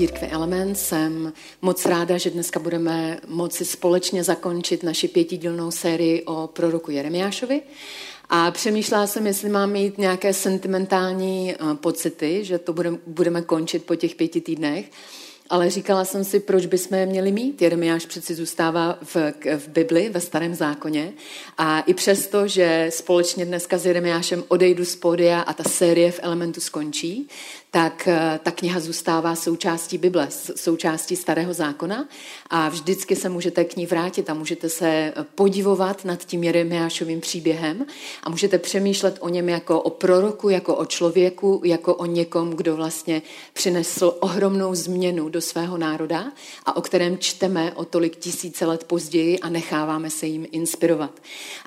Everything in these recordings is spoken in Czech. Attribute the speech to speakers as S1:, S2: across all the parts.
S1: Církvi Element. Jsem moc ráda, že dneska budeme moci společně zakončit naši pětidílnou sérii o proroku Jeremiášovi. A přemýšlela jsem, jestli mám mít nějaké sentimentální eh, pocity, že to budeme, budeme končit po těch pěti týdnech. Ale říkala jsem si, proč bychom je měli mít. Jeremiáš přeci zůstává v, v Bibli, ve starém zákoně. A i přesto, že společně dneska s Jeremiášem odejdu z pódia a ta série v Elementu skončí, tak eh, ta kniha zůstává součástí Bible, součástí Starého zákona a vždycky se můžete k ní vrátit a můžete se eh, podivovat nad tím Jeremiášovým příběhem a můžete přemýšlet o něm jako o proroku, jako o člověku, jako o někom, kdo vlastně přinesl ohromnou změnu do svého národa a o kterém čteme o tolik tisíce let později a necháváme se jim inspirovat.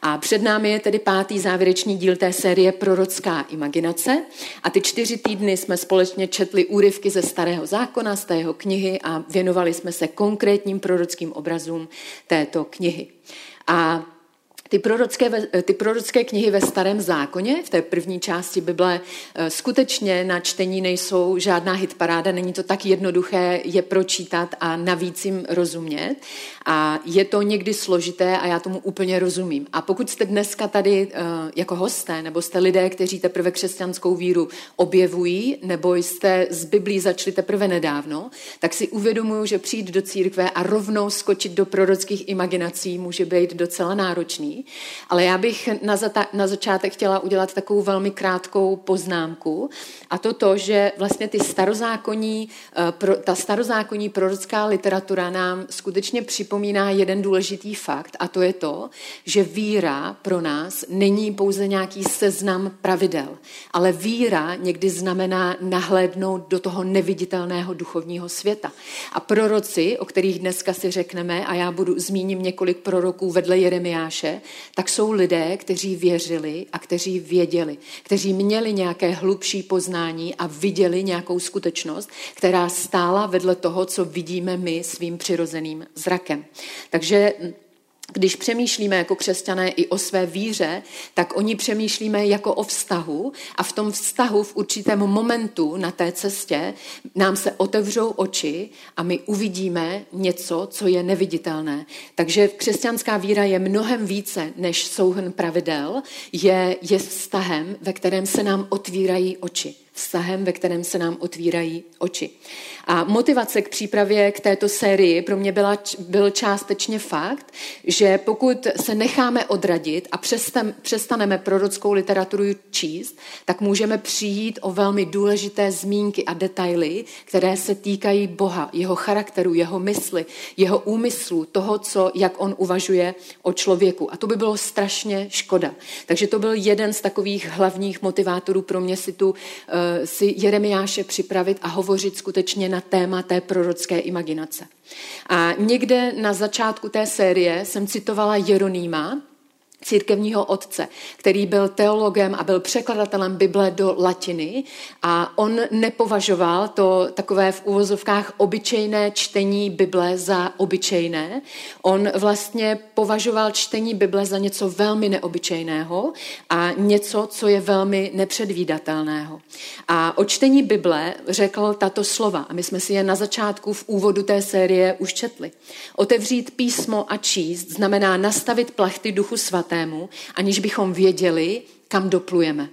S1: A před námi je tedy pátý závěrečný díl té série Prorocká imaginace a ty čtyři týdny jsme spolu společně četli úryvky ze Starého zákona, z té jeho knihy a věnovali jsme se konkrétním prorockým obrazům této knihy. A ty prorocké, ty prorocké knihy ve Starém zákoně, v té první části Bible, eh, skutečně na čtení nejsou žádná hitparáda, není to tak jednoduché je pročítat a navíc jim rozumět. A je to někdy složité a já tomu úplně rozumím. A pokud jste dneska tady eh, jako hosté, nebo jste lidé, kteří teprve křesťanskou víru objevují, nebo jste z Biblí začali teprve nedávno, tak si uvědomuju, že přijít do církve a rovnou skočit do prorockých imaginací může být docela náročný. Ale já bych na, zata- na začátek chtěla udělat takovou velmi krátkou poznámku a to to, že vlastně ty starozákonní, eh, pro, ta starozákonní prorocká literatura nám skutečně připomíná jeden důležitý fakt a to je to, že víra pro nás není pouze nějaký seznam pravidel, ale víra někdy znamená nahlédnout do toho neviditelného duchovního světa. A proroci, o kterých dneska si řekneme, a já budu zmíním několik proroků vedle Jeremiáše, tak jsou lidé, kteří věřili a kteří věděli, kteří měli nějaké hlubší poznání a viděli nějakou skutečnost, která stála vedle toho, co vidíme my svým přirozeným zrakem. Takže když přemýšlíme jako křesťané i o své víře, tak oni přemýšlíme jako o vztahu a v tom vztahu v určitém momentu na té cestě nám se otevřou oči a my uvidíme něco, co je neviditelné. Takže křesťanská víra je mnohem více než souhrn pravidel, je, je vztahem, ve kterém se nám otvírají oči vztahem, ve kterém se nám otvírají oči. A motivace k přípravě k této sérii pro mě byla, byl částečně fakt, že pokud se necháme odradit a přestaneme prorockou literaturu číst, tak můžeme přijít o velmi důležité zmínky a detaily, které se týkají Boha, jeho charakteru, jeho mysli, jeho úmyslu, toho, co, jak on uvažuje o člověku. A to by bylo strašně škoda. Takže to byl jeden z takových hlavních motivátorů pro mě si tu uh, si Jeremiáše připravit a hovořit skutečně na téma té prorocké imaginace. A někde na začátku té série jsem citovala Jeronýma, církevního otce, který byl teologem a byl překladatelem Bible do latiny a on nepovažoval to takové v uvozovkách obyčejné čtení Bible za obyčejné. On vlastně považoval čtení Bible za něco velmi neobyčejného a něco, co je velmi nepředvídatelného. A o čtení Bible řekl tato slova a my jsme si je na začátku v úvodu té série už četli. Otevřít písmo a číst znamená nastavit plachty duchu svaté svatému, aniž bychom věděli, kam doplujeme.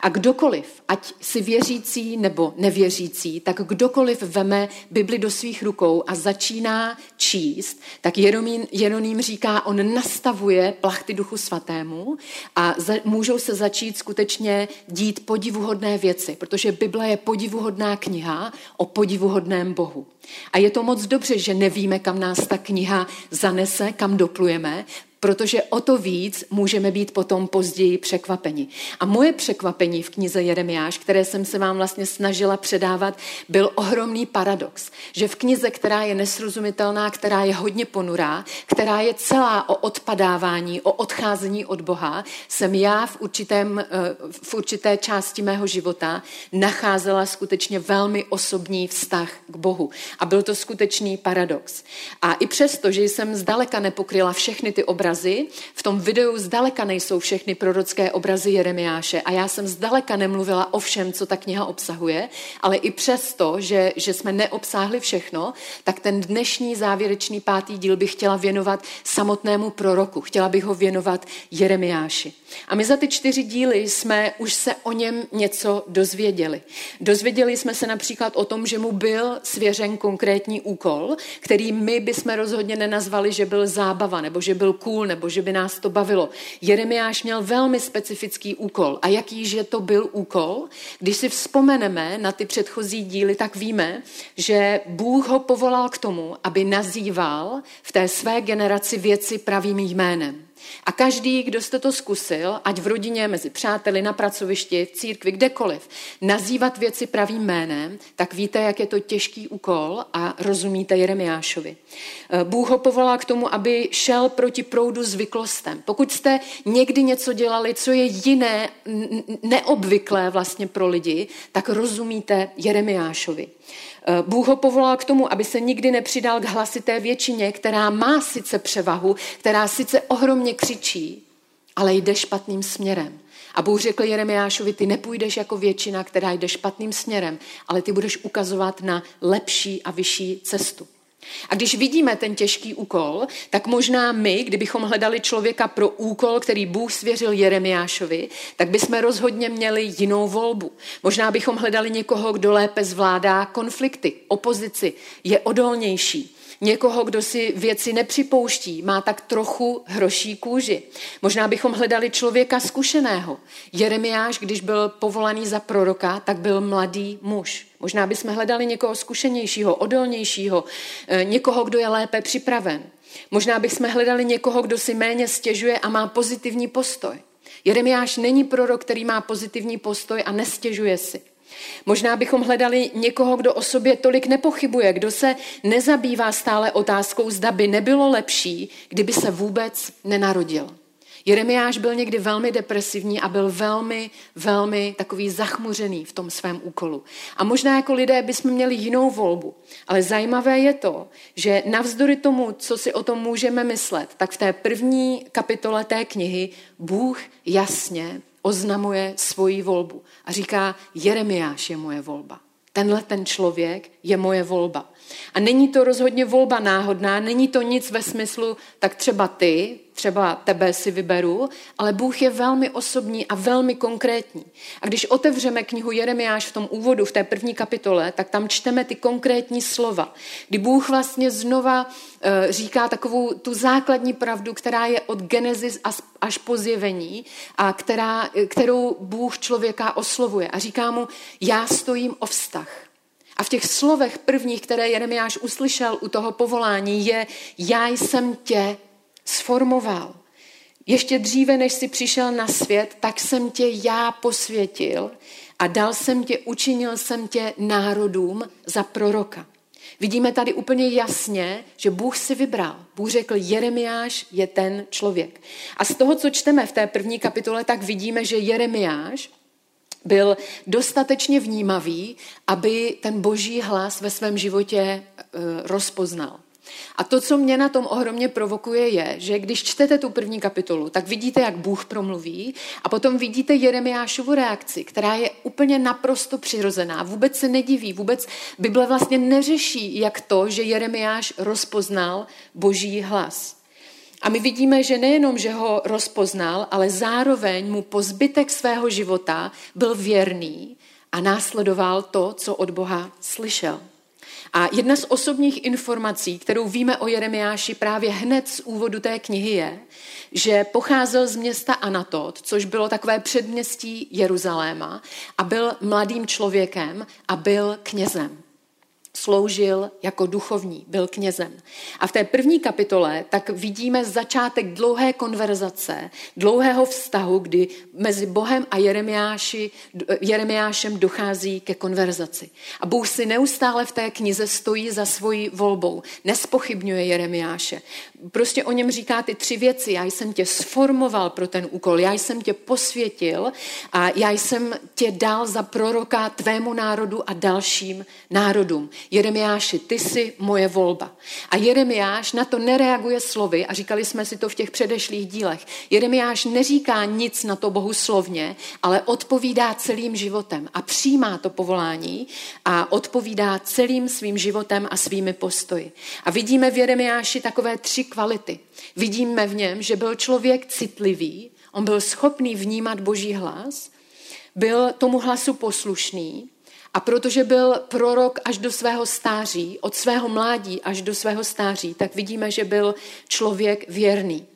S1: A kdokoliv, ať si věřící nebo nevěřící, tak kdokoliv veme Bibli do svých rukou a začíná číst, tak Jeroným, Jeroným říká, on nastavuje plachty duchu svatému a za, můžou se začít skutečně dít podivuhodné věci, protože Bible je podivuhodná kniha o podivuhodném Bohu. A je to moc dobře, že nevíme, kam nás ta kniha zanese, kam doplujeme, protože o to víc můžeme být potom později překvapeni. A moje překvapení v knize Jeremiáš, které jsem se vám vlastně snažila předávat, byl ohromný paradox, že v knize, která je nesrozumitelná, která je hodně ponurá, která je celá o odpadávání, o odcházení od Boha, jsem já v, určitém, eh, v určité části mého života nacházela skutečně velmi osobní vztah k Bohu. A byl to skutečný paradox. A i přesto, že jsem zdaleka nepokryla všechny ty obrazy, v tom videu zdaleka nejsou všechny prorocké obrazy Jeremiáše a já jsem zdaleka nemluvila o všem, co ta kniha obsahuje, ale i přesto, že, že jsme neobsáhli všechno, tak ten dnešní závěrečný pátý díl bych chtěla věnovat samotnému proroku. Chtěla bych ho věnovat Jeremiáši. A my za ty čtyři díly jsme už se o něm něco dozvěděli. Dozvěděli jsme se například o tom, že mu byl svěřen konkrétní úkol, který my bychom rozhodně nenazvali, že byl zábava, nebo že byl cool, nebo že by nás to bavilo. Jeremiáš měl velmi specifický úkol. A jaký že to byl úkol? Když si vzpomeneme na ty předchozí díly, tak víme, že Bůh ho povolal k tomu, aby nazýval v té své generaci věci pravým jménem. A každý, kdo jste to zkusil, ať v rodině, mezi přáteli, na pracovišti, v církvi, kdekoliv, nazývat věci pravým jménem, tak víte, jak je to těžký úkol a rozumíte Jeremiášovi. Eh, Bůh ho povolal k tomu, aby šel proti proudu zvyklostem. Pokud jste někdy něco dělali, co je jiné, neobvyklé vlastně pro lidi, tak rozumíte Jeremiášovi. Eh, Bůh ho povolal k tomu, aby se nikdy nepřidal k hlasité většině, která má sice převahu, která sice ohromně křičí, ale jde špatným směrem. A Bůh řekl Jeremiášovi, ty nepůjdeš jako většina, která jde špatným směrem, ale ty budeš ukazovat na lepší a vyšší cestu. A když vidíme ten těžký úkol, tak možná my, kdybychom hledali člověka pro úkol, který Bůh svěřil Jeremiášovi, tak bychom rozhodně měli jinou volbu. Možná bychom hledali někoho, kdo lépe zvládá konflikty, opozici, je odolnější. Někoho, kdo si věci nepřipouští, má tak trochu hroší kůži. Možná bychom hledali člověka zkušeného. Jeremiáš, když byl povolaný za proroka, tak byl mladý muž. Možná bychom hledali někoho zkušenějšího, odolnějšího, eh, někoho, kdo je lépe připraven. Možná bychom hledali někoho, kdo si méně stěžuje a má pozitivní postoj. Jeremiáš není prorok, který má pozitivní postoj a nestěžuje si. Možná bychom hledali někoho, kdo o sobě tolik nepochybuje, kdo se nezabývá stále otázkou, zda by nebylo lepší, kdyby se vůbec nenarodil. Jeremiáš byl někdy velmi depresivní a byl velmi, velmi takový zachmuřený v tom svém úkolu. A možná jako lidé bychom měli jinou volbu. Ale zajímavé je to, že navzdory tomu, co si o tom můžeme myslet, tak v té první kapitole té knihy Bůh jasně oznamuje svoji volbu a říká, Jeremiáš je moje volba. Tenhle ten člověk je moje volba. A není to rozhodně volba náhodná, není to nic ve smyslu, tak třeba ty, třeba tebe si vyberu, ale Bůh je velmi osobní a velmi konkrétní. A když otevřeme knihu Jeremiáš v tom úvodu, v té první kapitole, tak tam čteme ty konkrétní slova, kdy Bůh vlastně znova e, říká takovou tu základní pravdu, která je od Genesis až po zjevení a která, kterou Bůh člověka oslovuje a říká mu, já stojím o vztah. A v těch slovech prvních, které Jeremiáš uslyšel u toho povolání, je já jsem tě sformoval. Ještě dříve, než jsi přišel na svět, tak jsem tě já posvětil a dal jsem tě, učinil jsem tě národům za proroka. Vidíme tady úplně jasně, že Bůh si vybral. Bůh řekl, Jeremiáš je ten člověk. A z toho, co čteme v té první kapitole, tak vidíme, že Jeremiáš byl dostatečně vnímavý, aby ten boží hlas ve svém životě e, rozpoznal. A to, co mě na tom ohromně provokuje, je, že když čtete tu první kapitolu, tak vidíte, jak Bůh promluví a potom vidíte Jeremiášovu reakci, která je úplně naprosto přirozená. Vůbec se nediví, vůbec Bible vlastně neřeší, jak to, že Jeremiáš rozpoznal boží hlas. A my vidíme, že nejenom, že ho rozpoznal, ale zároveň mu po zbytek svého života byl věrný a následoval to, co od Boha slyšel. A jedna z osobních informací, kterou víme o Jeremiáši právě hned z úvodu té knihy je, že pocházel z města Anatot, což bylo takové předměstí Jeruzaléma a byl mladým člověkem a byl knězem. Sloužil jako duchovní, byl knězem. A v té první kapitole tak vidíme začátek dlouhé konverzace, dlouhého vztahu, kdy mezi Bohem a Jeremiáši, Jeremiášem dochází ke konverzaci. A Bůh si neustále v té knize stojí za svojí volbou, nespochybňuje Jeremiáše. Prostě o něm říká ty tři věci. Já jsem tě sformoval pro ten úkol, já jsem tě posvětil a já jsem tě dal za proroka tvému národu a dalším národům. Jeremiáši, ty jsi moje volba. A Jeremiáš na to nereaguje slovy a říkali jsme si to v těch předešlých dílech. Jeremiáš neříká nic na to Bohu slovně, ale odpovídá celým životem a přijímá to povolání a odpovídá celým svým životem a svými postoji. A vidíme v Jeremiáši takové tři kvality. Vidíme v něm, že byl člověk citlivý, on byl schopný vnímat boží hlas, byl tomu hlasu poslušný a protože byl prorok až do svého stáří, od svého mládí až do svého stáří, tak vidíme, že byl člověk věrný.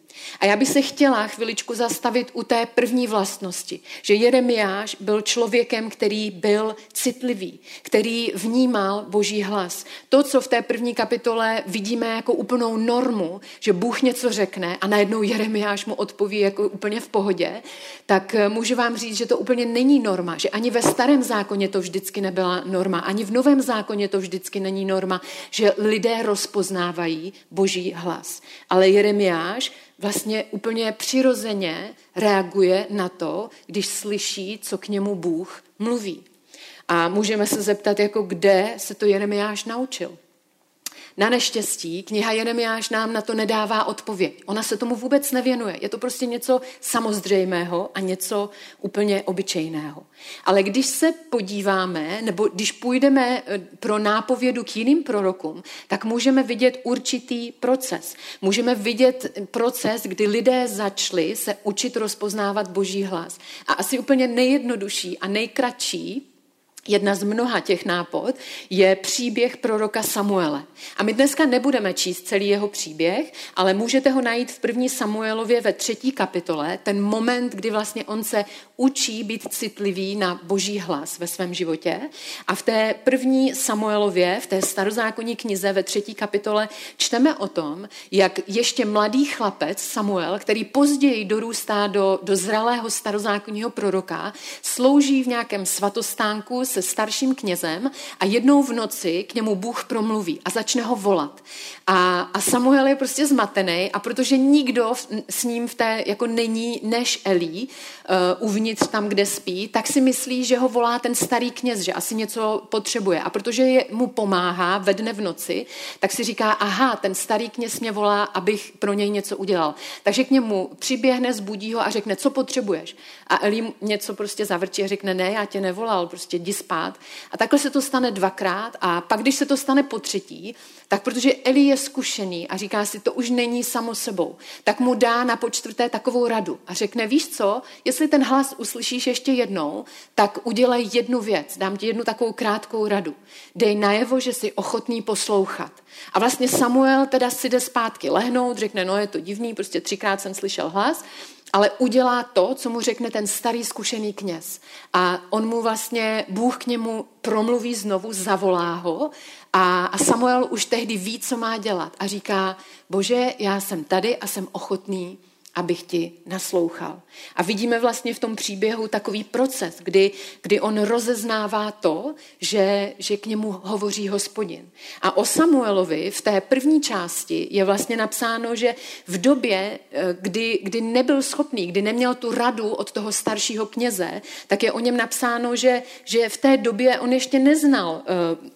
S1: A já bych se chtěla chviličku zastavit u té první vlastnosti, že Jeremiáš byl člověkem, který byl citlivý, který vnímal boží hlas. To, co v té první kapitole vidíme jako úplnou normu, že Bůh něco řekne a najednou Jeremiáš mu odpoví jako úplně v pohodě, tak můžu vám říct, že to úplně není norma, že ani ve starém zákoně to vždycky nebyla norma, ani v novém zákoně to vždycky není norma, že lidé rozpoznávají boží hlas. Ale Jeremiáš vlastně úplně přirozeně reaguje na to, když slyší, co k němu Bůh mluví. A můžeme se zeptat, jako kde se to Jeremiáš naučil. Na neštěstí kniha Jeremiáš nám na to nedává odpověď. Ona se tomu vůbec nevěnuje. Je to prostě něco samozřejmého a něco úplně obyčejného. Ale když se podíváme, nebo když půjdeme eh, pro nápovědu k jiným prorokům, tak můžeme vidět určitý proces. Můžeme vidět proces, kdy lidé začali se učit rozpoznávat boží hlas. A asi úplně nejjednodušší a nejkratší Jedna z mnoha těch nápod je příběh proroka Samuele. A my dneska nebudeme číst celý jeho příběh, ale můžete ho najít v první Samuelově ve třetí kapitole, ten moment, kdy vlastně on se učí být citlivý na boží hlas ve svém životě. A v té první Samuelově, v té starozákonní knize ve třetí kapitole, čteme o tom, jak ještě mladý chlapec Samuel, který později dorůstá do, do zralého starozákonního proroka, slouží v nějakém svatostánku se starším knězem a jednou v noci k němu Bůh promluví a začne ho volat. A, a Samuel je prostě zmatený a protože nikdo s ním v té jako není než Elí uh, uvnitř tam, kde spí, tak si myslí, že ho volá ten starý kněz, že asi něco potřebuje. A protože je, mu pomáhá ve dne v noci, tak si říká, aha, ten starý kněz mě volá, abych pro něj něco udělal. Takže k němu přiběhne, zbudí ho a řekne, co potřebuješ. A Elí něco prostě zavrčí a řekne, ne, já tě nevolal, prostě jdi spát. A takhle se to stane dvakrát a pak, když se to stane po třetí, tak protože Eli je zkušený a říká si, to už není samo sebou, tak mu dá na počtvrté takovou radu a řekne, víš co, jestli ten hlas uslyšíš ještě jednou, tak udělej jednu věc, dám ti jednu takovou krátkou radu. Dej najevo, že jsi ochotný poslouchat. A vlastně Samuel teda si jde zpátky lehnout, řekne, no je to divný, prostě třikrát jsem slyšel hlas, ale udělá to, co mu řekne ten starý zkušený kněz. A on mu vlastně, Bůh k němu promluví znovu, zavolá ho a, a Samuel už tehdy ví, co má dělat a říká, bože, já jsem tady a jsem ochotný abych ti naslouchal. A vidíme vlastně v tom příběhu takový proces, kdy, kdy on rozeznává to, že, že k němu hovoří hospodin. A o Samuelovi v té první části je vlastně napsáno, že v době, eh, kdy, kdy nebyl schopný, kdy neměl tu radu od toho staršího kněze, tak je o něm napsáno, že, že v té době on ještě neznal uh,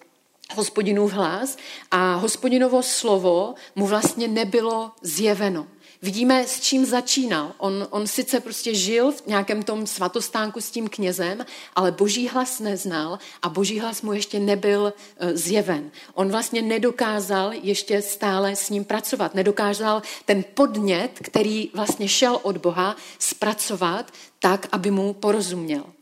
S1: hospodinův hlas a hospodinovo slovo mu vlastně nebylo zjeveno. Vidíme, s čím začínal. On, on sice prostě žil v nějakém tom svatostánku s tím knězem, ale boží hlas neznal a boží hlas mu ještě nebyl uh, zjeven. On vlastně nedokázal ještě stále s ním pracovat. Nedokázal ten podnět, který vlastně šel od Boha, zpracovat tak, aby mu porozuměl.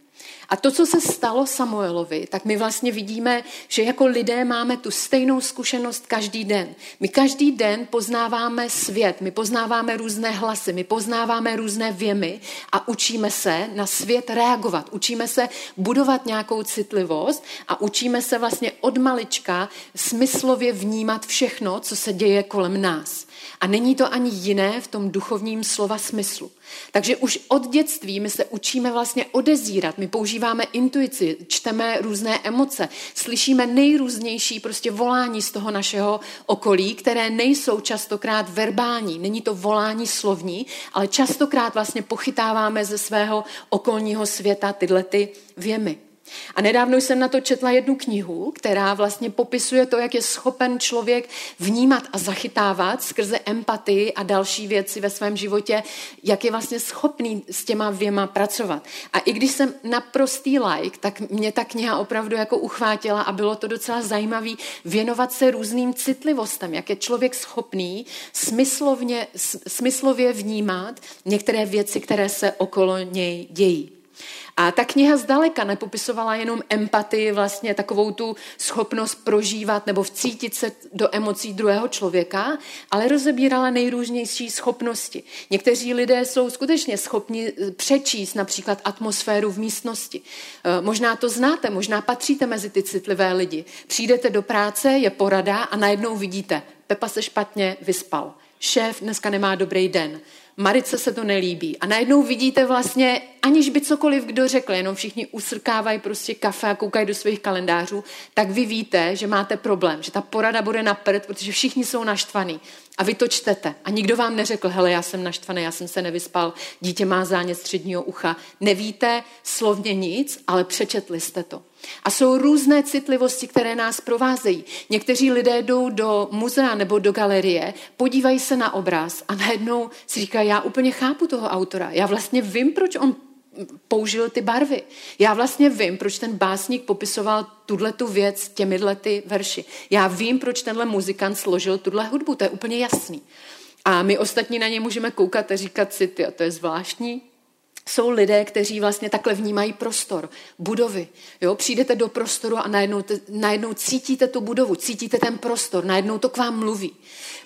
S1: A to, co se stalo Samuelovi, tak my vlastně vidíme, že jako lidé máme tu stejnou zkušenost každý den. My každý den poznáváme svět, my poznáváme různé hlasy, my poznáváme různé věmy a učíme se na svět reagovat. Učíme se budovat nějakou citlivost a učíme se vlastně od malička smyslově vnímat všechno, co se děje kolem nás. A není to ani jiné v tom duchovním slova smyslu. Takže už od dětství my se učíme vlastně odezírat, my používáme intuici, čteme různé emoce, slyšíme nejrůznější prostě volání z toho našeho okolí, které nejsou častokrát verbální, není to volání slovní, ale častokrát vlastně pochytáváme ze svého okolního světa tyhle ty věmy. A nedávno jsem na to četla jednu knihu, která vlastně popisuje to, jak je schopen člověk vnímat a zachytávat skrze empatii a další věci ve svém životě, jak je vlastně schopný s těma věma pracovat. A i když jsem naprostý like, tak mě ta kniha opravdu jako uchvátila a bylo to docela zajímavé věnovat se různým citlivostem, jak je člověk schopný smyslovně, smyslově vnímat některé věci, které se okolo něj dějí. A ta kniha zdaleka nepopisovala jenom empatii, vlastně takovou tu schopnost prožívat nebo vcítit se do emocí druhého člověka, ale rozebírala nejrůznější schopnosti. Někteří lidé jsou skutečně schopni eh, přečíst například atmosféru v místnosti. Eh, možná to znáte, možná patříte mezi ty citlivé lidi. Přijdete do práce, je porada a najednou vidíte, Pepa se špatně vyspal. Šéf dneska nemá dobrý den. Marice se to nelíbí. A najednou vidíte vlastně, aniž by cokoliv kdo řekl, jenom všichni usrkávají prostě kafe a koukají do svých kalendářů, tak vy víte, že máte problém, že ta porada bude na prd, protože všichni jsou naštvaní. A vy to čtete. A nikdo vám neřekl, hele, já jsem naštvaný, já jsem se nevyspal, dítě má zánět středního ucha. Nevíte slovně nic, ale přečetli jste to. A jsou různé citlivosti, které nás provázejí. Někteří lidé jdou do muzea nebo do galerie, podívají se na obraz a najednou si říkají, já úplně chápu toho autora. Já vlastně vím, proč on použil ty barvy. Já vlastně vím, proč ten básník popisoval tuhle tu věc těmihle ty verši. Já vím, proč tenhle muzikant složil tuhle hudbu, to je úplně jasný. A my ostatní na ně můžeme koukat a říkat si, ty, to je zvláštní, jsou lidé, kteří vlastně takhle vnímají prostor, budovy. Jo? Přijdete do prostoru a najednou, najednou cítíte tu budovu, cítíte ten prostor, najednou to k vám mluví.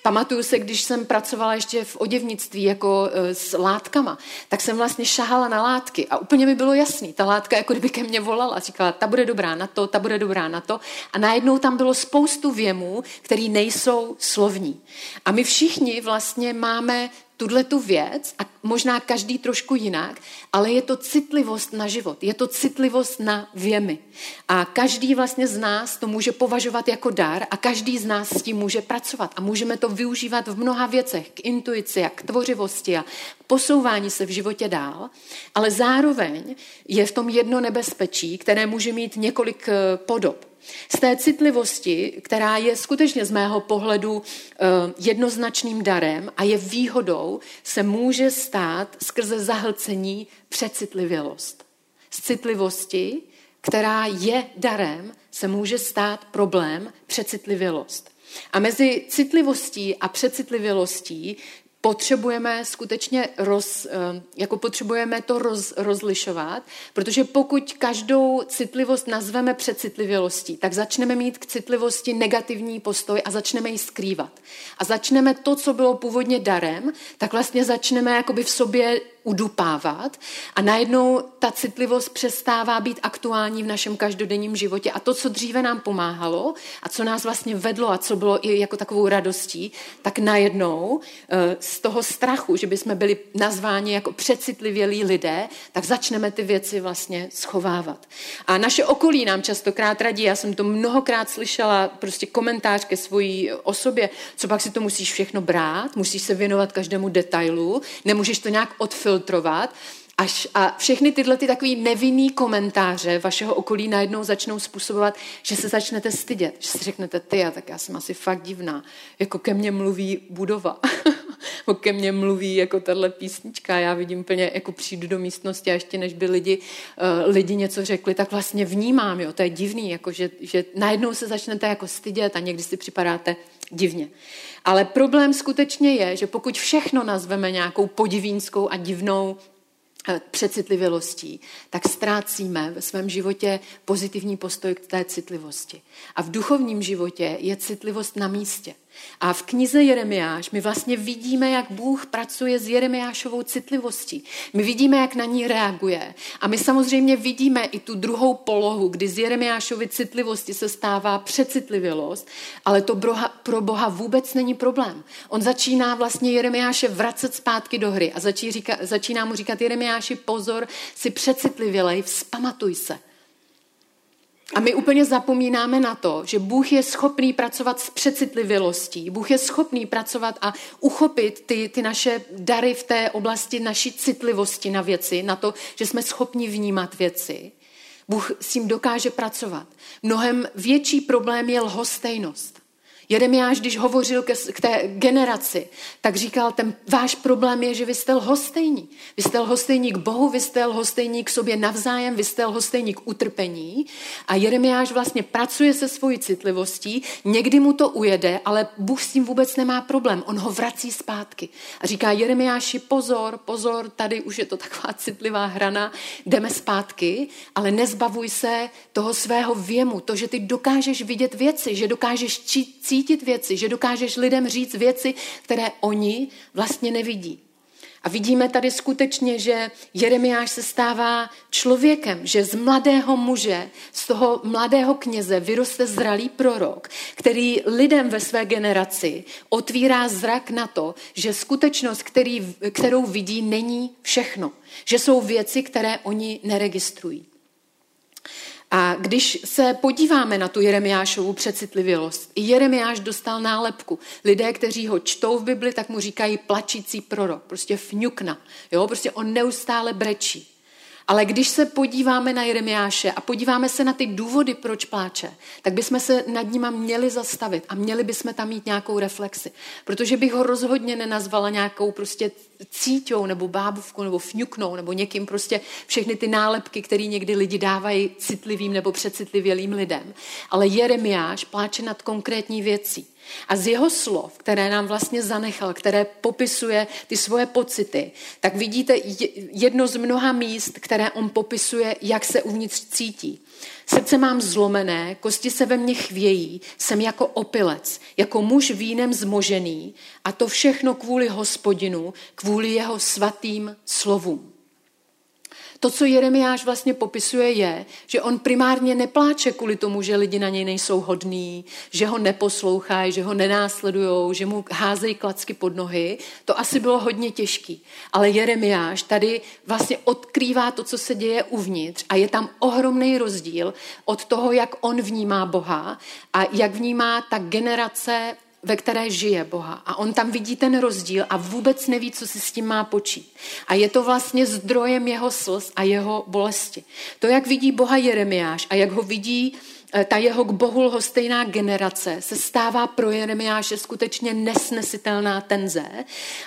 S1: Pamatuju se, když jsem pracovala ještě v oděvnictví jako e, s látkama, tak jsem vlastně šahala na látky a úplně mi bylo jasný. Ta látka jako kdyby ke mně volala, říkala, ta bude dobrá na to, ta bude dobrá na to. A najednou tam bylo spoustu věmů, které nejsou slovní. A my všichni vlastně máme tuhle tu věc a možná každý trošku jinak, ale je to citlivost na život, je to citlivost na věmy. A každý vlastně z nás to může považovat jako dar a každý z nás s tím může pracovat a můžeme to využívat v mnoha věcech, k intuici a k tvořivosti a k posouvání se v životě dál, ale zároveň je v tom jedno nebezpečí, které může mít několik eh, podob. Z té citlivosti, která je skutečně z mého pohledu eh, jednoznačným darem a je výhodou, se může stát skrze zahlcení přecitlivělost. Z citlivosti, která je darem, se může stát problém přecitlivělost. A mezi citlivostí a přecitlivělostí potřebujeme skutečně roz, eh, jako potřebujeme to roz, rozlišovat, protože pokud každou citlivost nazveme přecitlivělostí, tak začneme mít k citlivosti negativní postoj a začneme ji skrývat. A začneme to, co bylo původně darem, tak vlastně začneme jakoby v sobě udupávat a najednou ta citlivost přestává být aktuální v našem každodenním životě. A to, co dříve nám pomáhalo a co nás vlastně vedlo a co bylo i jako takovou radostí, tak najednou eh, z toho strachu, že bychom byli nazváni jako přecitlivělí lidé, tak začneme ty věci vlastně schovávat. A naše okolí nám častokrát radí, já jsem to mnohokrát slyšela, prostě komentář ke svojí osobě, co pak si to musíš všechno brát, musíš se věnovat každému detailu, nemůžeš to nějak odfiltrovat, filtrovat, až a všechny tyhle ty takový nevinný komentáře vašeho okolí najednou začnou způsobovat, že se začnete stydět, že si řeknete, ty, a tak já jsem asi fakt divná, jako ke mně mluví budova, ke mně mluví jako tahle písnička, já vidím plně, jako přijdu do místnosti a ještě než by lidi, uh, lidi něco řekli, tak vlastně vnímám, jo, to je divný, jako že, že najednou se začnete jako stydět a někdy si připadáte divně. Ale problém skutečně je, že pokud všechno nazveme nějakou podivínskou a divnou eh, přecitlivělostí, tak ztrácíme ve svém životě pozitivní postoj k té citlivosti. A v duchovním životě je citlivost na místě. A v knize Jeremiáš my vlastně vidíme, jak Bůh pracuje s Jeremiášovou citlivostí. My vidíme, jak na ní reaguje. A my samozřejmě vidíme i tu druhou polohu, kdy z Jeremiášovy citlivosti se stává přecitlivělost, ale to pro Boha vůbec není problém. On začíná vlastně Jeremiáše vracet zpátky do hry a začíná mu říkat Jeremiáši pozor, si přecitlivělej, vzpamatuj se. A my úplně zapomínáme na to, že Bůh je schopný pracovat s přecitlivělostí. Bůh je schopný pracovat a uchopit ty, ty naše dary v té oblasti naší citlivosti na věci, na to, že jsme schopni vnímat věci. Bůh s tím dokáže pracovat. Mnohem větší problém je lhostejnost. Jeremiáš, když hovořil k té generaci, tak říkal, ten váš problém je, že vy jste lhostejní. Vy jste lhostejní k Bohu, vy jste lhostejní k sobě navzájem, vy jste lhostejní k utrpení. A Jeremiáš vlastně pracuje se svojí citlivostí, někdy mu to ujede, ale Bůh s tím vůbec nemá problém. On ho vrací zpátky. A říká Jeremiáši, pozor, pozor, tady už je to taková citlivá hrana, jdeme zpátky, ale nezbavuj se toho svého věmu, to, že ty dokážeš vidět věci, že dokážeš cítit cítit věci, že dokážeš lidem říct věci, které oni vlastně nevidí. A vidíme tady skutečně, že Jeremiáš se stává člověkem, že z mladého muže, z toho mladého kněze vyroste zralý prorok, který lidem ve své generaci otvírá zrak na to, že skutečnost, který, kterou vidí, není všechno. Že jsou věci, které oni neregistrují. A když se podíváme na tu Jeremiášovu přecitlivělost, Jeremiáš dostal nálepku. Lidé, kteří ho čtou v Bibli, tak mu říkají plačící prorok, prostě fňukna. Jo? Prostě on neustále brečí. Ale když se podíváme na Jeremiáše a podíváme se na ty důvody, proč pláče, tak bychom se nad nima měli zastavit a měli bychom tam mít nějakou reflexi. Protože bych ho rozhodně nenazvala nějakou prostě cíťou nebo bábovkou nebo fňuknou nebo někým prostě všechny ty nálepky, které někdy lidi dávají citlivým nebo přecitlivělým lidem. Ale Jeremiáš pláče nad konkrétní věcí. A z jeho slov, které nám vlastně zanechal, které popisuje ty svoje pocity, tak vidíte jedno z mnoha míst, které on popisuje, jak se uvnitř cítí. Srdce mám zlomené, kosti se ve mně chvějí, jsem jako opilec, jako muž vínem zmožený a to všechno kvůli hospodinu, kvůli jeho svatým slovům. To, co Jeremiáš vlastně popisuje, je, že on primárně nepláče kvůli tomu, že lidi na něj nejsou hodní, že ho neposlouchají, že ho nenásledují, že mu házejí klacky pod nohy. To asi bylo hodně těžký. Ale Jeremiáš tady vlastně odkrývá to, co se děje uvnitř a je tam ohromný rozdíl od toho, jak on vnímá Boha a jak vnímá ta generace ve které žije Boha. A on tam vidí ten rozdíl a vůbec neví, co si s tím má počít. A je to vlastně zdrojem jeho slz a jeho bolesti. To, jak vidí Boha Jeremiáš a jak ho vidí ta jeho k Bohu lhostejná generace se stává pro Jeremiáše skutečně nesnesitelná tenze.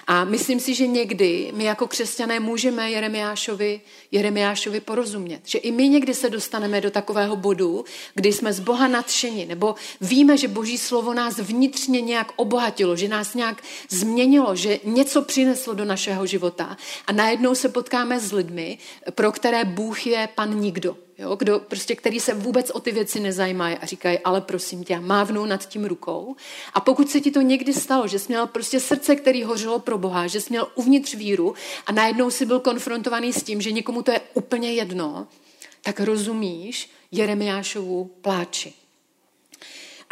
S1: A myslím si, že někdy my jako křesťané můžeme Jeremiášovi, Jeremiášovi porozumět. Že i my někdy se dostaneme do takového bodu, kdy jsme z Boha nadšeni, nebo víme, že Boží slovo nás vnitřně nějak obohatilo, že nás nějak změnilo, že něco přineslo do našeho života. A najednou se potkáme s lidmi, pro které Bůh je pan nikdo. Jo, kdo, prostě, který se vůbec o ty věci nezajímají a říkají, ale prosím tě, mávnou nad tím rukou. A pokud se ti to někdy stalo, že jsi měl prostě srdce, který hořelo pro Boha, že jsi měl uvnitř víru a najednou si byl konfrontovaný s tím, že někomu to je úplně jedno, tak rozumíš Jeremiášovu pláči.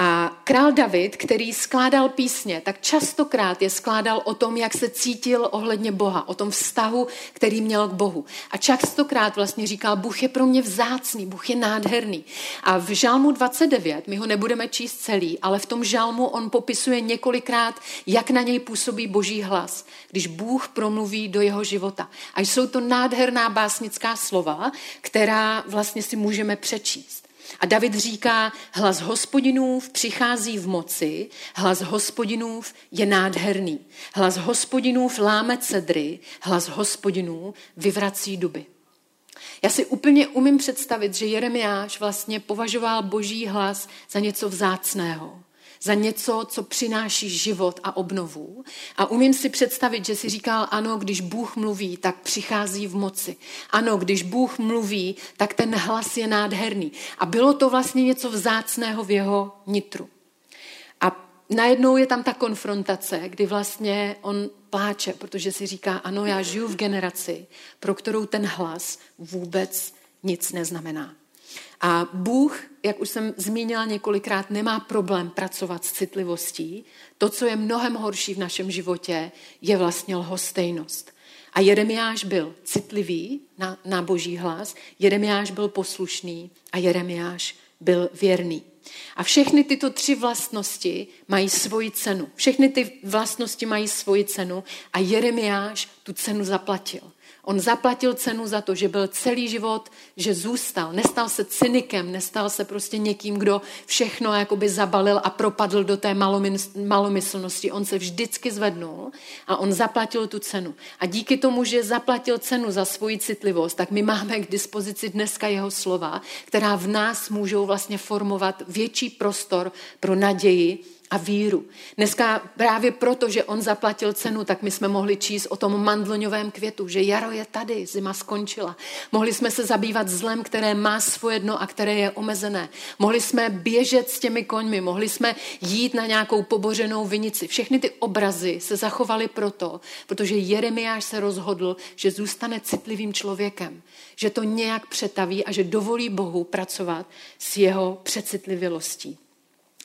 S1: A král David, který skládal písně, tak častokrát je skládal o tom, jak se cítil ohledně Boha, o tom vztahu, který měl k Bohu. A častokrát vlastně říkal, Bůh je pro mě vzácný, Bůh je nádherný. A v žalmu 29, my ho nebudeme číst celý, ale v tom žalmu on popisuje několikrát, jak na něj působí boží hlas, když Bůh promluví do jeho života. A jsou to nádherná básnická slova, která vlastně si můžeme přečíst. A David říká, hlas hospodinův přichází v moci, hlas hospodinův je nádherný. Hlas hospodinův láme cedry, hlas hospodinů vyvrací duby. Já si úplně umím představit, že Jeremiáš vlastně považoval boží hlas za něco vzácného, za něco, co přináší život a obnovu. A umím si představit, že si říkal, ano, když Bůh mluví, tak přichází v moci. Ano, když Bůh mluví, tak ten hlas je nádherný. A bylo to vlastně něco vzácného v jeho nitru. A najednou je tam ta konfrontace, kdy vlastně on pláče, protože si říká, ano, já žiju v generaci, pro kterou ten hlas vůbec nic neznamená. A Bůh, jak už jsem zmínila několikrát, nemá problém pracovat s citlivostí. To, co je mnohem horší v našem životě, je vlastně lhostejnost. A Jeremiáš byl citlivý na, na boží hlas, Jeremiáš byl poslušný a Jeremiáš byl věrný. A všechny tyto tři vlastnosti mají svoji cenu. Všechny ty vlastnosti mají svoji cenu a Jeremiáš tu cenu zaplatil. On zaplatil cenu za to, že byl celý život, že zůstal. Nestal se cynikem, nestal se prostě někým, kdo všechno jakoby zabalil a propadl do té malomyslnosti. On se vždycky zvednul a on zaplatil tu cenu. A díky tomu, že zaplatil cenu za svoji citlivost, tak my máme k dispozici dneska jeho slova, která v nás můžou vlastně formovat větší prostor pro naději, a víru. Dneska právě proto, že on zaplatil cenu, tak my jsme mohli číst o tom mandloňovém květu, že jaro je tady, zima skončila. Mohli jsme se zabývat zlem, které má svoje dno a které je omezené. Mohli jsme běžet s těmi koňmi, mohli jsme jít na nějakou pobořenou vinici. Všechny ty obrazy se zachovaly proto, protože Jeremiáš se rozhodl, že zůstane citlivým člověkem, že to nějak přetaví a že dovolí Bohu pracovat s jeho přecitlivělostí.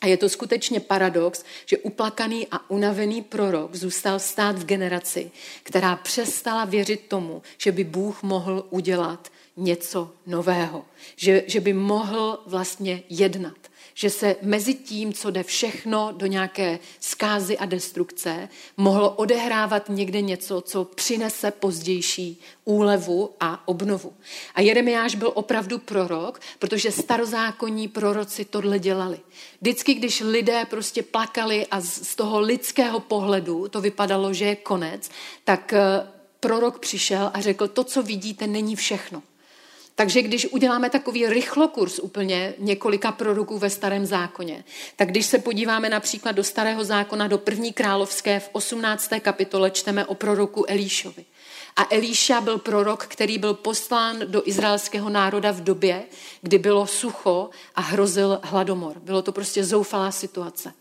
S1: A je to skutečně paradox, že uplakaný a unavený prorok zůstal stát v generaci, která přestala věřit tomu, že by Bůh mohl udělat něco nového, že, že by mohl vlastně jednat že se mezi tím, co jde všechno do nějaké zkázy a destrukce, mohlo odehrávat někde něco, co přinese pozdější úlevu a obnovu. A Jeremiáš byl opravdu prorok, protože starozákonní proroci tohle dělali. Vždycky, když lidé prostě plakali a z toho lidského pohledu to vypadalo, že je konec, tak eh, prorok přišel a řekl, to, co vidíte, není všechno. Takže když uděláme takový rychlokurs úplně několika proroků ve starém zákoně, tak když se podíváme například do starého zákona, do první královské v 18. kapitole čteme o proroku Elíšovi. A Elíša byl prorok, který byl poslán do izraelského národa v době, kdy bylo sucho a hrozil hladomor. Bylo to prostě zoufalá situace.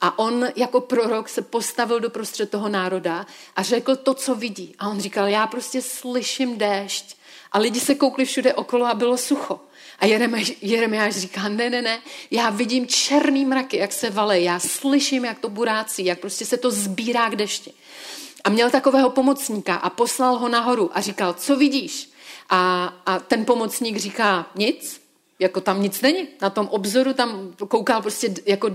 S1: A on jako prorok se postavil do prostřed toho národa a řekl to, co vidí. A on říkal, já prostě slyším déšť, a lidi se koukli všude okolo a bylo sucho. A Jeremiáš říká, ne, ne, ne, já vidím černý mraky, jak se vale, já slyším, jak to burácí, jak prostě se to sbírá k dešti. A měl takového pomocníka a poslal ho nahoru a říkal, co vidíš? A, a ten pomocník říká, nic, jako tam nic není. Na tom obzoru tam koukal prostě jako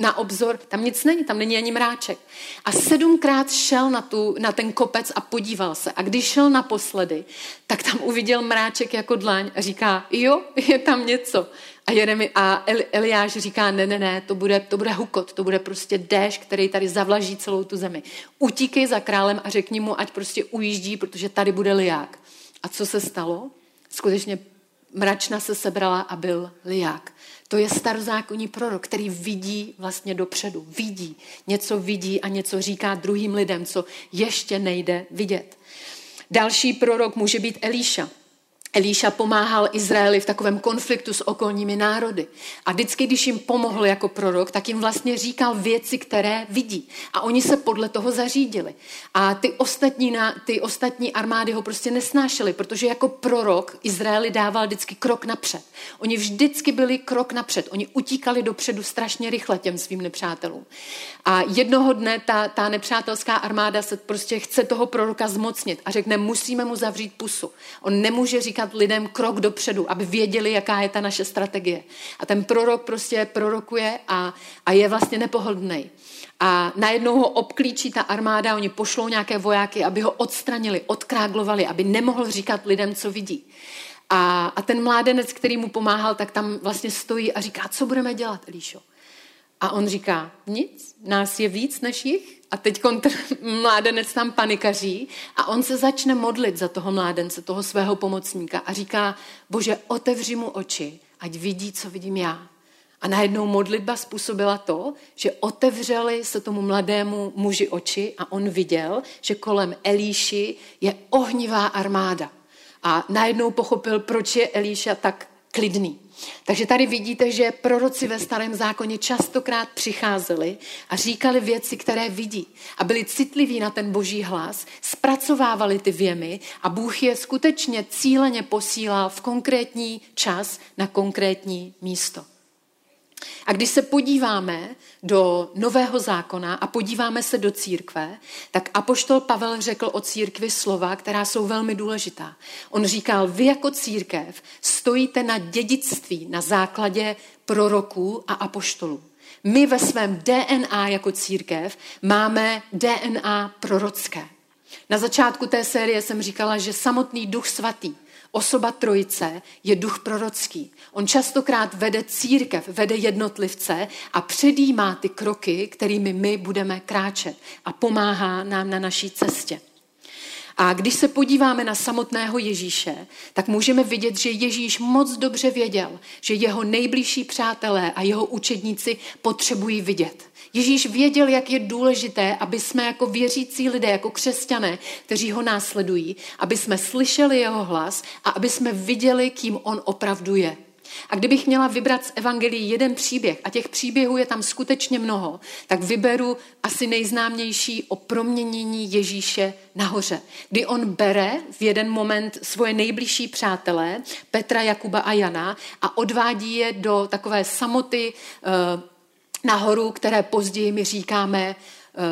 S1: na obzor, tam nic není, tam není ani mráček. A sedmkrát šel na, tu, na ten kopec a podíval se. A když šel naposledy, tak tam uviděl mráček jako dlaň a říká, jo, je tam něco. A, Jeremi, a Eli, Eliáš říká, ne, ne, ne, to bude, to bude hukot, to bude prostě déšť, který tady zavlaží celou tu zemi. Utíkej za králem a řekni mu, ať prostě ujíždí, protože tady bude liák. A co se stalo? Skutečně mračna se sebrala a byl liák. To je starozákonní prorok, který vidí vlastně dopředu. Vidí, něco vidí a něco říká druhým lidem, co ještě nejde vidět. Další prorok může být Elíša. Elíša pomáhal Izraeli v takovém konfliktu s okolními národy. A vždycky, když jim pomohl jako prorok, tak jim vlastně říkal věci, které vidí. A oni se podle toho zařídili. A ty ostatní, ty ostatní armády ho prostě nesnášely, protože jako prorok Izraeli dával vždycky krok napřed. Oni vždycky byli krok napřed. Oni utíkali dopředu strašně rychle těm svým nepřátelům. A jednoho dne ta, ta nepřátelská armáda se prostě chce toho proroka zmocnit a řekne, musíme mu zavřít pusu. On nemůže říkat říkat lidem krok dopředu, aby věděli, jaká je ta naše strategie. A ten prorok prostě prorokuje a, a je vlastně nepohodlný. A najednou ho obklíčí ta armáda, oni pošlou nějaké vojáky, aby ho odstranili, odkráglovali, aby nemohl říkat lidem, co vidí. A, a ten mládenec, který mu pomáhal, tak tam vlastně stojí a říká, co budeme dělat, Elíšo? A on říká, nic, nás je víc než jich. A teď kontr, mládenec tam panikaří a on se začne modlit za toho mládence, toho svého pomocníka a říká, bože, otevři mu oči, ať vidí, co vidím já. A najednou modlitba způsobila to, že otevřeli se tomu mladému muži oči a on viděl, že kolem Elíši je ohnivá armáda. A najednou pochopil, proč je Elíša tak klidný. Takže tady vidíte, že proroci ve starém zákoně častokrát přicházeli a říkali věci, které vidí. A byli citliví na ten boží hlas, zpracovávali ty věmy a Bůh je skutečně cíleně posílal v konkrétní čas na konkrétní místo. A když se podíváme do Nového zákona a podíváme se do církve, tak apoštol Pavel řekl o církvi slova, která jsou velmi důležitá. On říkal, vy jako církev stojíte na dědictví na základě proroků a apoštolů. My ve svém DNA jako církev máme DNA prorocké. Na začátku té série jsem říkala, že samotný duch svatý Osoba trojice je duch prorocký. On častokrát vede církev, vede jednotlivce a předjímá ty kroky, kterými my budeme kráčet a pomáhá nám na naší cestě. A když se podíváme na samotného Ježíše, tak můžeme vidět, že Ježíš moc dobře věděl, že jeho nejbližší přátelé a jeho učedníci potřebují vidět. Ježíš věděl, jak je důležité, aby jsme jako věřící lidé, jako křesťané, kteří ho následují, aby jsme slyšeli jeho hlas a aby jsme viděli, kým on opravdu je. A kdybych měla vybrat z Evangelii jeden příběh, a těch příběhů je tam skutečně mnoho, tak vyberu asi nejznámější o proměnění Ježíše nahoře, kdy on bere v jeden moment svoje nejbližší přátelé, Petra, Jakuba a Jana, a odvádí je do takové samoty eh, nahoru, které později my říkáme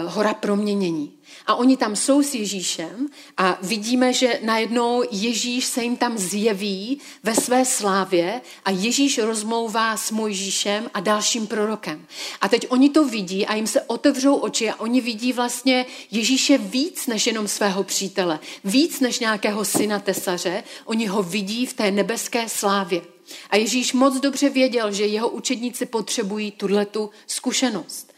S1: hora proměnění. A oni tam jsou s Ježíšem a vidíme, že najednou Ježíš se jim tam zjeví ve své slávě a Ježíš rozmlouvá s Mojžíšem a dalším prorokem. A teď oni to vidí a jim se otevřou oči a oni vidí vlastně Ježíše víc než jenom svého přítele, víc než nějakého syna tesaře, oni ho vidí v té nebeské slávě. A Ježíš moc dobře věděl, že jeho učedníci potřebují tuhletu zkušenost.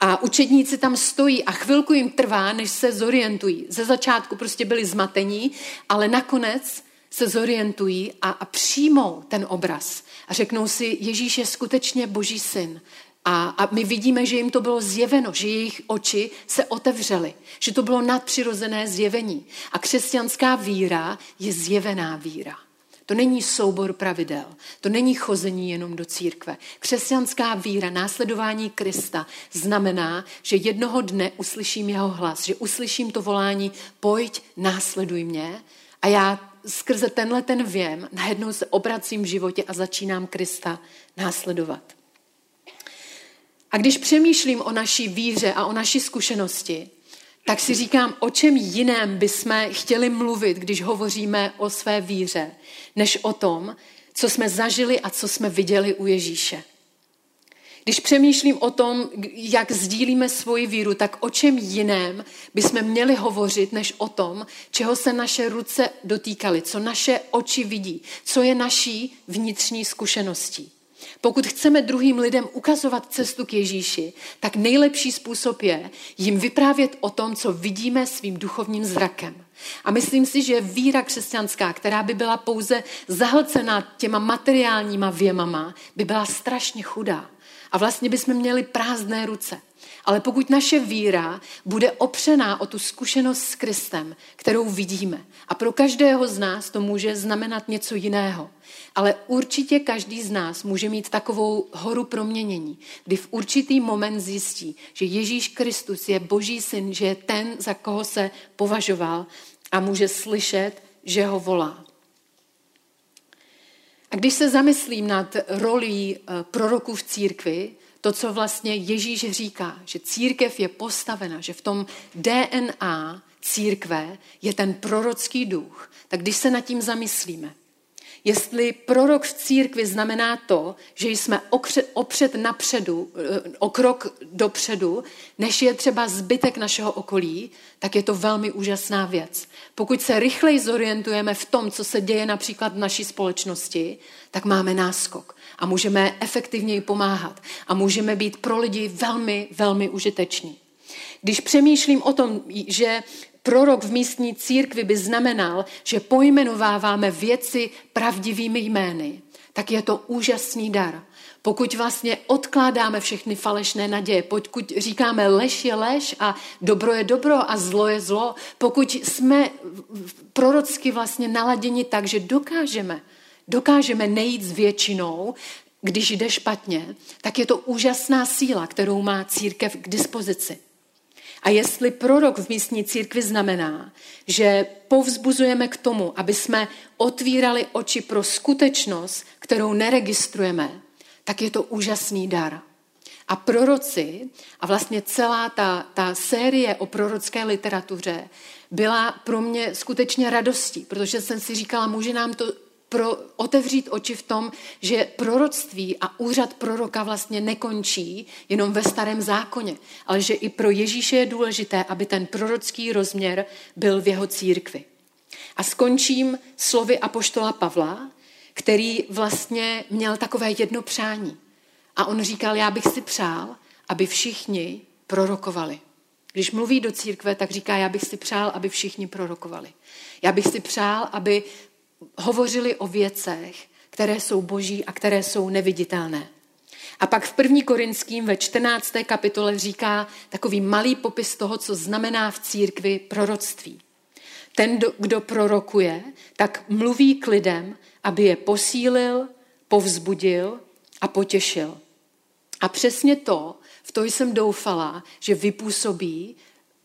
S1: A učedníci tam stojí a chvilku jim trvá, než se zorientují. Ze začátku prostě byli zmatení, ale nakonec se zorientují a, a přijmou ten obraz. A řeknou si, Ježíš je skutečně boží syn. A, a my vidíme, že jim to bylo zjeveno, že jejich oči se otevřely, že to bylo nadpřirozené zjevení. A křesťanská víra je zjevená víra. To není soubor pravidel, to není chození jenom do církve. Křesťanská víra, následování Krista znamená, že jednoho dne uslyším jeho hlas, že uslyším to volání, pojď, následuj mě a já skrze tenhle ten věm najednou se obracím v životě a začínám Krista následovat. A když přemýšlím o naší víře a o naší zkušenosti, tak si říkám, o čem jiném bychom chtěli mluvit, když hovoříme o své víře, než o tom, co jsme zažili a co jsme viděli u Ježíše. Když přemýšlím o tom, jak sdílíme svoji víru, tak o čem jiném bychom měli hovořit, než o tom, čeho se naše ruce dotýkaly, co naše oči vidí, co je naší vnitřní zkušeností. Pokud chceme druhým lidem ukazovat cestu k Ježíši, tak nejlepší způsob je jim vyprávět o tom, co vidíme svým duchovním zrakem. A myslím si, že víra křesťanská, která by byla pouze zahlcena těma materiálníma věmama, by byla strašně chudá. A vlastně bychom měli prázdné ruce. Ale pokud naše víra bude opřená o tu zkušenost s Kristem, kterou vidíme, a pro každého z nás to může znamenat něco jiného, ale určitě každý z nás může mít takovou horu proměnění, kdy v určitý moment zjistí, že Ježíš Kristus je Boží syn, že je ten, za koho se považoval a může slyšet, že ho volá. A když se zamyslím nad rolí eh, proroků v církvi, to, co vlastně Ježíš říká, že církev je postavena, že v tom DNA církve je ten prorocký duch, tak když se nad tím zamyslíme, jestli prorok v církvi znamená to, že jsme opřed napředu, eh, o krok dopředu, než je třeba zbytek našeho okolí, tak je to velmi úžasná věc. Pokud se rychleji zorientujeme v tom, co se děje například v naší společnosti, tak máme náskok a můžeme efektivněji pomáhat a můžeme být pro lidi velmi, velmi užiteční. Když přemýšlím o tom, že prorok v místní církvi by znamenal, že pojmenováváme věci pravdivými jmény, tak je to úžasný dar. pokud vlastně odkládáme všechny falešné naděje, pokud říkáme lež je lež a dobro je dobro a zlo je zlo, pokud jsme prorocky vlastně naladěni tak, že dokážeme, dokážeme nejít s většinou, když jde špatně, tak je to úžasná síla, kterou má církev k dispozici. A jestli prorok v místní církvi znamená, že povzbuzujeme k tomu, aby jsme otvírali oči pro skutečnost, kterou neregistrujeme, tak je to úžasný dar. A proroci a vlastně celá ta, ta série o prorocké literatuře byla pro mě skutečně radostí, protože jsem si říkala, může nám to pro, otevřít oči v tom, že proroctví a úřad proroka vlastně nekončí jenom ve starém zákoně, ale že i pro Ježíše je důležité, aby ten prorocký rozměr byl v jeho církvi. A skončím slovy apoštola Pavla, který vlastně měl takové jedno přání. A on říkal, já bych si přál, aby všichni prorokovali. Když mluví do církve, tak říká, já bych si přál, aby všichni prorokovali. Já bych si přál, aby hovořili o věcech, které jsou boží a které jsou neviditelné. A pak v první Korinským ve 14. kapitole říká takový malý popis toho, co znamená v církvi proroctví. Ten, kdo prorokuje, tak mluví k lidem, aby je posílil, povzbudil a potěšil. A přesně to, v to jsem doufala, že vypůsobí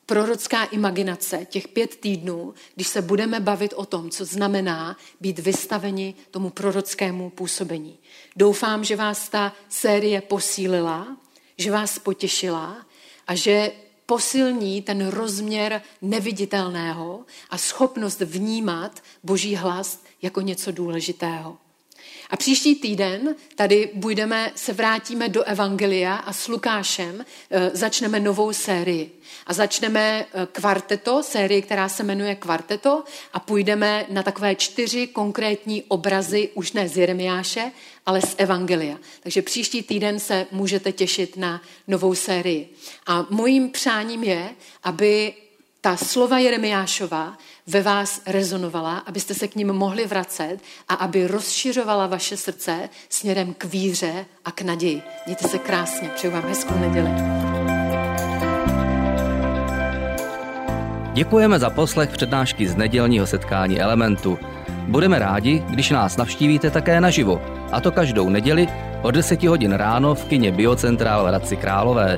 S1: prorocká imaginace těch pět týdnů, když se budeme bavit o tom, co znamená být vystaveni tomu prorockému působení. Doufám, že vás ta série posílila, že vás potěšila a že posilní ten rozměr neviditelného a schopnost vnímat Boží hlas jako něco důležitého. A příští týden tady budeme, se vrátíme do Evangelia a s Lukášem e, začneme novou sérii. A začneme e, kvarteto, sérii, která se jmenuje Kvarteto a půjdeme na takové čtyři konkrétní obrazy, už ne z Jeremiáše, ale z Evangelia. Takže příští týden se můžete těšit na novou sérii. A mojím přáním je, aby ta slova Jeremiášova ve vás rezonovala, abyste se k ním mohli vracet a aby rozšiřovala vaše srdce směrem k víře a k naději. Mějte se krásně, přeju vám hezkou neděli.
S2: Děkujeme za poslech přednášky z nedělního setkání Elementu. Budeme rádi, když nás navštívíte také naživo, a to každou neděli od 10 hodin ráno v kině Biocentrál v Hradci Králové.